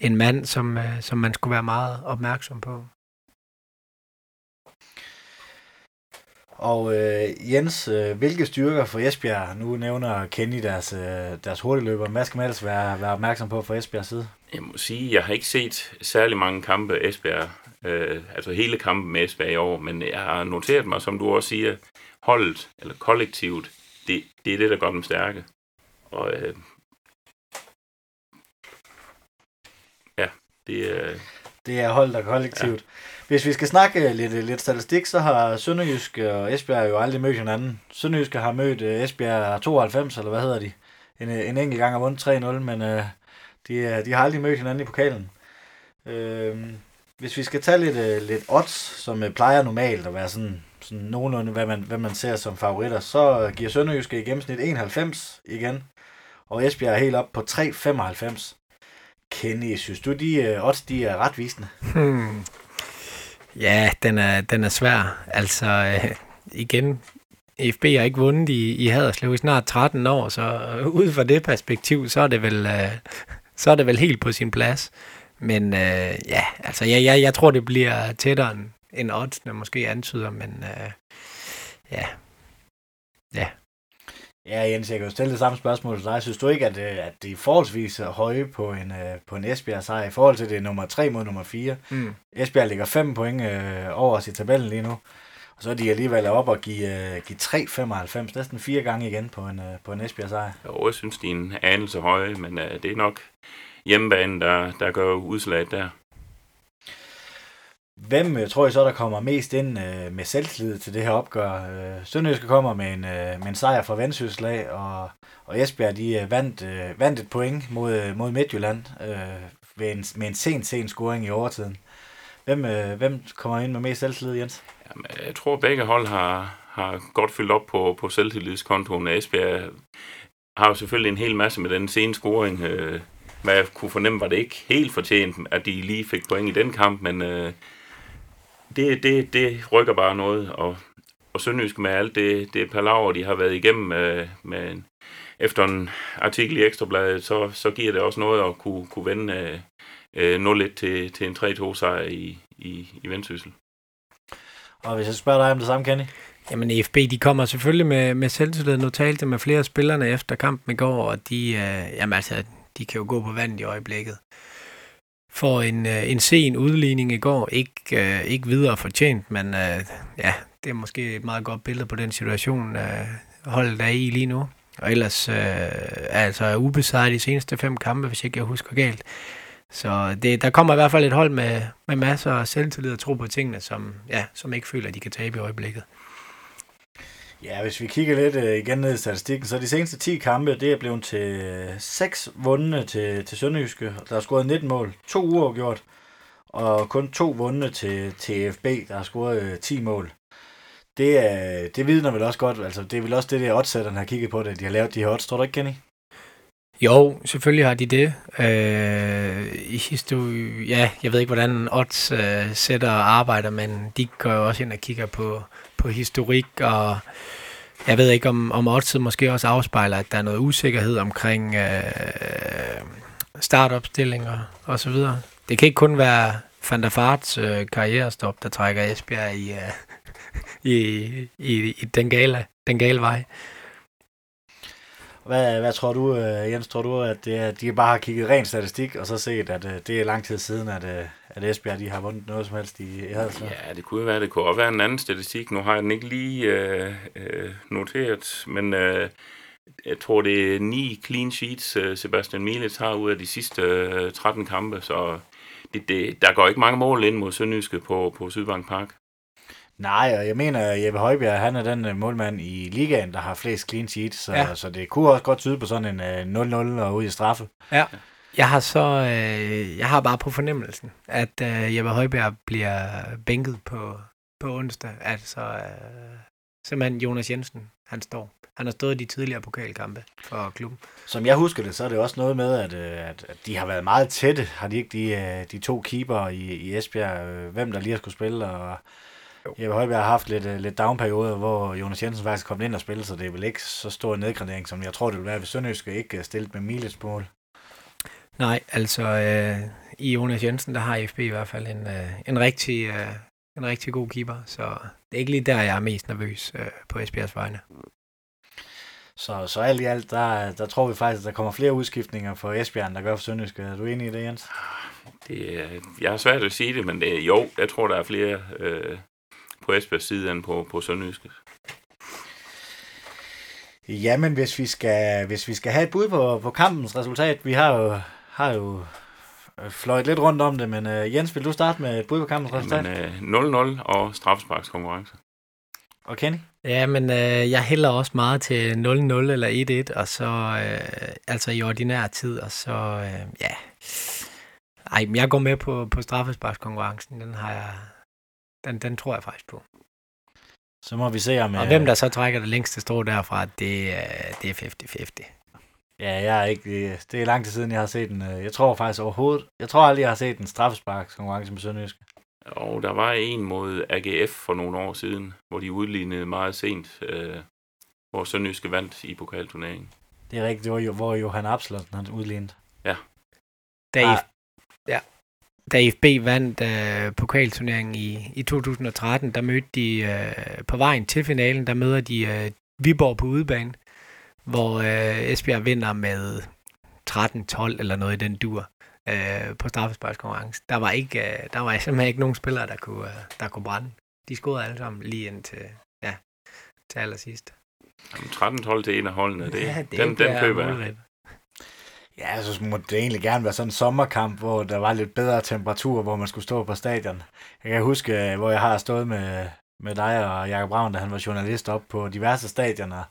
en mand, som, øh, som man skulle være meget opmærksom på. Og øh, Jens, øh, hvilke styrker for Esbjerg? Nu nævner Kenny deres, øh, deres hurtigløber. Hvad skal man ellers være, være opmærksom på fra Esbjergs side? Jeg må sige, jeg har ikke set særlig mange kampe Esbjerg, øh, altså hele kampen med Esbjerg i år, men jeg har noteret mig, som du også siger, holdet, eller kollektivet, det, det er det, der gør dem stærke. Og øh, ja, det er... Det er holdet og kollektivt. Ja. Hvis vi skal snakke lidt, lidt statistik, så har Sønderjysk og Esbjerg jo aldrig mødt hinanden. Sønderjysk har mødt øh, Esbjerg 92, eller hvad hedder de? En, øh, en enkelt gang har vundet 3-0, men øh, de, øh, de har aldrig mødt hinanden i pokalen. Øh, hvis vi skal tage lidt, øh, lidt odds, som øh, plejer normalt at være sådan, sådan nogenlunde, hvad man, hvad man ser som favoritter, så øh, giver Sønderjyske i gennemsnit 91 igen, og Esbjerg er helt op på 3,95. Kenny, synes du, de øh, odds de er retvisende? Hmm. Ja, den er, den er svær. Altså, øh, igen, FB har ikke vundet i, i Haderslev i snart 13 år, så øh, ud fra det perspektiv, så er det vel, øh, så er det vel helt på sin plads. Men øh, ja, altså, jeg, jeg, jeg tror, det bliver tættere end, end oddsene måske antyder, men øh, ja, ja, Ja, Jens, jeg kan jo stille det samme spørgsmål til dig. Synes du ikke, at, øh, at de er forholdsvis høje på en, øh, på en Esbjerg sejr i forhold til det er nummer 3 mod nummer 4? mm. Esbjerg ligger 5 point øh, over os i tabellen lige nu. Og så er de alligevel op og give, uh, give 3,95, næsten fire gange igen på en, uh, på en Esbjerg sejr. Jo, jeg synes, de er en anelse høje, men uh, det er nok hjemmebanen, der, der gør udslaget der. Hvem uh, tror I så, der kommer mest ind uh, med selvtillid til det her opgør? Uh, Sønderjyske kommer med en, uh, med en sejr fra Vendsyssel og, og Esbjerg de uh, vandt, uh, vandt et point mod, mod Midtjylland uh, med, en, med en sen, sen scoring i overtiden. Hvem, uh, hvem kommer ind med mest selvtillid, Jens? Jamen, jeg tror, at begge hold har, har godt fyldt op på, på selvtillidskontoen. Esbjerg har jo selvfølgelig en hel masse med den sene scoring. Uh, hvad jeg kunne fornemme, var det ikke helt fortjent, at de lige fik point i den kamp, men uh, det, det, det rykker bare noget, og, og Sønderjysk med alt det, det palaver, de har været igennem med, med en, efter en artikel i Ekstrabladet, så, så giver det også noget at kunne, kunne vende øh, 0-1 til, til en 3-2 sejr i, i, i Vendsyssel. Og hvis jeg spørger dig om det samme, Kenny? Jamen EFB, de kommer selvfølgelig med, med selvtillid. Nu talte med flere spillerne efter kampen i går, og de, øh, jamen altså, de kan jo gå på vand i øjeblikket for en, øh, en sen udligning i går. Ikke, øh, ikke videre fortjent, men øh, ja, det er måske et meget godt billede på den situation, holdet er i lige nu. Og ellers øh, er altså ubesejret de seneste fem kampe, hvis ikke jeg husker galt. Så det, der kommer i hvert fald et hold med, med masser af selvtillid og tro på tingene, som, ja, som ikke føler, at de kan tabe i øjeblikket. Ja, hvis vi kigger lidt øh, igen ned i statistikken, så de seneste 10 kampe, det er blevet til øh, 6 vundne til, til Sønderjyske. Der er scoret 19 mål, to uger gjort, og kun to vundne til, til FB, der har scoret øh, 10 mål. Det, er, det vidner vel også godt, altså det er vel også det, der oddsætterne har kigget på det, de har lavet de her odds, tror du ikke, Kenny? Jo, selvfølgelig har de det. Øh, i ja, jeg ved ikke, hvordan odds øh, sætter arbejder, men de går jo også ind og kigger på, på historik, og jeg ved ikke, om, om oddset måske også afspejler, at der er noget usikkerhed omkring øh, startopstillinger og så videre. Det kan ikke kun være Van der Farts øh, karrierestop, der trækker Esbjerg i, øh, i, i, i den, gale, den gale vej. Hvad, hvad tror du, øh, Jens? Tror du, at, det, at de bare har kigget ren statistik, og så set, at øh, det er lang tid siden, at, øh, at Esbjerg de har vundet noget som helst i, Haderslev? Ja, det kunne være. Det kunne også være en anden statistik. Nu har jeg den ikke lige øh, øh, noteret, men øh, jeg tror, det er ni clean sheets, Sebastian Mielitz har ud af de sidste øh, 13 kampe, så det, det, der går ikke mange mål ind mod Sønderjyske på, på Sydbank Park. Nej, og jeg mener, at Jeppe Højbjerg, han er den uh, målmand i ligaen, der har flest clean sheets, så, ja. så det kunne også godt tyde på sådan en uh, 0-0 og ud i straffe. Ja. Jeg har så, øh, jeg har bare på fornemmelsen, at øh, Jeppe Højbjerg bliver bænket på, på onsdag. Altså, øh, simpelthen Jonas Jensen, han står. Han har stået i de tidligere pokalkampe for klubben. Som jeg husker det, så er det også noget med, at, øh, at, at de har været meget tætte. Har de ikke de, øh, de to keeper i, i Esbjerg, øh, hvem der lige har skulle spille, og Jeppe Højbjerg har haft lidt, lidt downperioder, hvor Jonas Jensen faktisk kom ind og spille, så det er vel ikke så stor en nedgradering, som jeg tror, det vil være, hvis Sønderjyske ikke stillet med Milits mål. Nej, altså øh, i Jonas Jensen, der har FB i hvert fald en, øh, en, rigtig, øh, en rigtig god keeper, så det er ikke lige der, jeg er mest nervøs øh, på Esbjergs vegne. Så, så alt i alt, der, der tror vi faktisk, at der kommer flere udskiftninger for Esbjerg, der gør for Sønderjyske. Er du enig i det, Jens? Det, jeg har svært at sige det, men det, jo, jeg tror, der er flere øh, på Esbjergs side end på, på Sønderjyske. Jamen, hvis vi skal, hvis vi skal have et bud på, på kampens resultat, vi har jo, har jo fløjet lidt rundt om det, men uh, Jens, vil du starte med et bud på kampens resultat? Jamen, uh, 0-0 og straffesparkskonkurrence. Og Kenny? Ja, men uh, jeg hælder også meget til 0-0 eller 1-1, og så uh, altså i ordinær tid, og så, uh, ja... Ej, men jeg går med på, på straffesparkskonkurrencen. Den har jeg, den, den tror jeg faktisk på. Så må vi se om... Og hvem der så trækker det længste strå derfra, det, det er 50-50. Ja, jeg er ikke... Det er lang tid siden, jeg har set den. Øh, jeg tror faktisk overhovedet... Jeg tror aldrig, jeg har set en straffesparkskonkurrence med Sønderjysk. Og der var en mod AGF for nogle år siden, hvor de udlignede meget sent, øh, hvor Sønderjyske vandt i pokalturneringen. Det er rigtigt, det var jo, hvor Johan Absalon han udlignede. Ja. Da, ah. ja da FB vandt øh, pokalturneringen i, i 2013, der mødte de øh, på vejen til finalen, der møder de øh, Viborg på udebane, hvor øh, Esbjerg vinder med 13-12 eller noget i den dur øh, på straffesparkskonkurrence. Der var, ikke, øh, der var simpelthen ikke nogen spillere, der kunne, øh, der kunne brænde. de scorede alle sammen lige ind til, ja, til allersidst. Jamen, 13-12 til en af holdene, det, ja, det den, den køber jeg. Ja, jeg synes, må det egentlig gerne være sådan en sommerkamp, hvor der var lidt bedre temperatur, hvor man skulle stå på stadion. Jeg kan huske, øh, hvor jeg har stået med, med dig og Jakob Braun, da han var journalist op på diverse stadioner.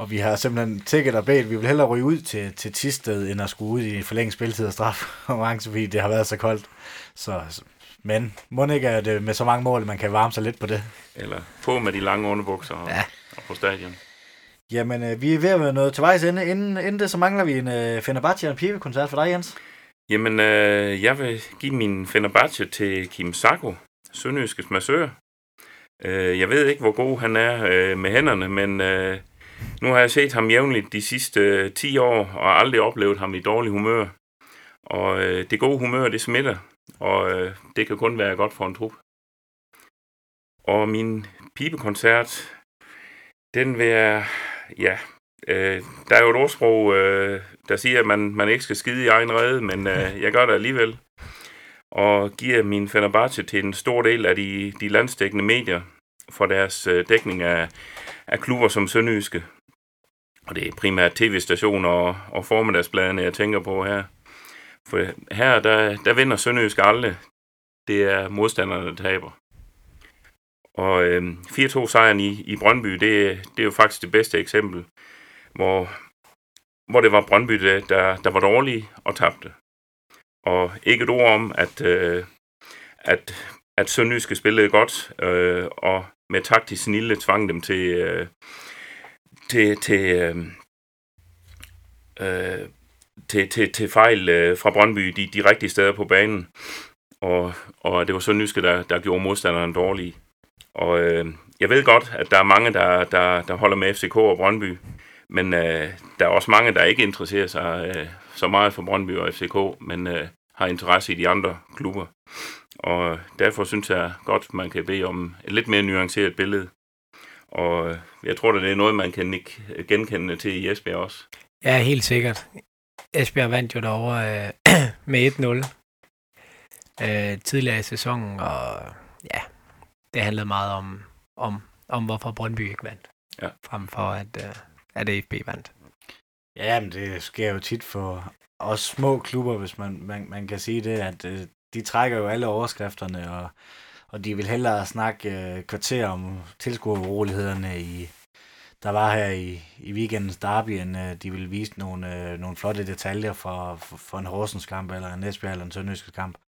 Og vi har simpelthen tækket og bedt, vi vil hellere ryge ud til, til Tisted, end at skulle ud i forlænget spiltid og straf, fordi det har været så koldt. Så, men må ikke, at det med så mange mål, man kan varme sig lidt på det. Eller på med de lange underbukser og, Ja. og på stadion. Jamen, øh, vi er ved at være noget til vejs ende. Inden, inden det, så mangler vi en øh, Fenerbahce og en pibekoncert for dig, Jens. Jamen, øh, jeg vil give min Fenerbahce til Kim Sako, sønderjyskes massør. Øh, jeg ved ikke, hvor god han er øh, med hænderne, men øh, nu har jeg set ham jævnligt de sidste øh, 10 år, og aldrig oplevet ham i dårlig humør. Og øh, det gode humør, det smitter, og øh, det kan kun være godt for en trup. Og min pibekoncert, den vil jeg, ja, øh, der er jo et ordsprog, øh, der siger, at man, man ikke skal skide i egen rede, men øh, jeg gør det alligevel. Og giver min Fenerbahce til en stor del af de, de landsdækkende medier for deres øh, dækning af, af klubber som Sønderjyske. Og det er primært tv-stationer og, og formiddagsbladene, jeg tænker på her. For her, der, der vinder Sønderjysk aldrig. Det er modstanderne, der taber. Og øh, 4-2 sejren i, i Brøndby, det, det er jo faktisk det bedste eksempel, hvor, hvor det var Brøndby, der, der, der var dårlige og tabte. Og ikke et ord om, at, øh, at, at Sønderjyske spillede godt, øh, og med taktisk snille tvang dem til, øh, til, til, øh, øh, til, til, til fejl øh, fra Brøndby de, de rigtige steder på banen. Og, og det var Sønderjyske, der, der gjorde modstanderen dårlig. Og øh, jeg ved godt, at der er mange, der, der, der holder med FCK og Brøndby, men øh, der er også mange, der ikke interesserer sig øh, så meget for Brøndby og FCK, men øh, har interesse i de andre klubber. Og derfor synes jeg godt, man kan bede om et lidt mere nuanceret billede. Og øh, jeg tror, at det er noget, man kan ikke genkende til i Esbjerg også. Ja, helt sikkert. Esbjerg vandt jo derovre øh, med 1-0 øh, tidligere i sæsonen, og ja, det handlede meget om, om, om hvorfor Brøndby ikke vandt. Ja. Frem for, at, øh, at AFB vandt. Ja, men det sker jo tit for også små klubber, hvis man, man, man kan sige det, at øh, de trækker jo alle overskrifterne, og, og de vil hellere snakke øh, kvarter om tilskuerurolighederne i, der var her i, i weekendens derby, end øh, de ville vise nogle, øh, nogle flotte detaljer for, for, for en Horsens kamp, eller en Esbjerg, eller en Sønderjyske kamp.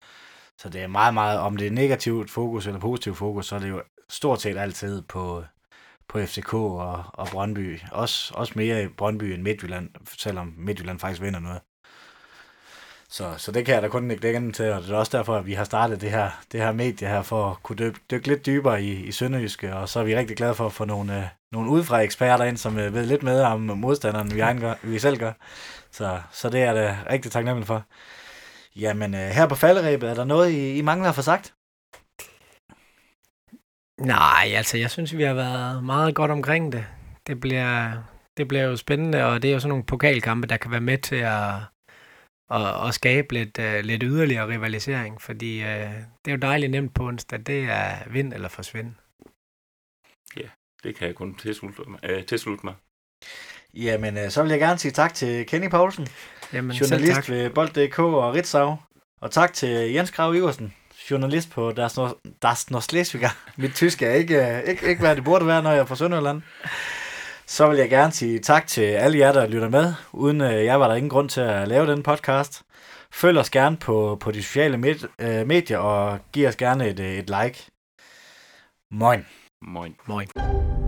Så det er meget, meget, om det er negativt fokus eller positivt fokus, så er det jo stort set altid på, på FCK og, og Brøndby. Også, også mere i Brøndby end Midtjylland, selvom Midtjylland faktisk vinder noget. Så, så det kan jeg da kun ikke dække til, og det er også derfor, at vi har startet det her, det her medie her, for at kunne dykke, dykke lidt dybere i, i Sønderjyske, og så er vi rigtig glade for at få nogle, øh, nogle udefra eksperter ind, som øh, ved lidt mere om modstanderen, vi, egen gør, vi selv gør. Så, så det er det rigtig taknemmelig for. Jamen, øh, her på falderæbet, er der noget, I, I mangler at få sagt? Nej, altså jeg synes, vi har været meget godt omkring det. Det bliver, det bliver jo spændende, og det er jo sådan nogle pokalkampe, der kan være med til at, at, at skabe lidt, uh, lidt yderligere rivalisering, fordi uh, det er jo dejligt nemt på onsdag. Det er vind eller forsvind. Det kan jeg kun tilslutte mig. Øh, tilslutte mig. Jamen, øh, så vil jeg gerne sige tak til Kenny Poulsen, Jamen, journalist tak. ved Bold.dk og Ritzau. Og tak til Jens Grav Iversen, journalist på Das, Nor- das Nordschleswiger. Mit tysk er ikke, øh, ikke, ikke hvad det burde være, når jeg er fra Sønderjylland. Så vil jeg gerne sige tak til alle jer, der lytter med. Uden øh, jeg var der ingen grund til at lave den podcast. Følg os gerne på, på de sociale med, øh, medier, og giv os gerne et, øh, et like. Moin. Moin. Moin.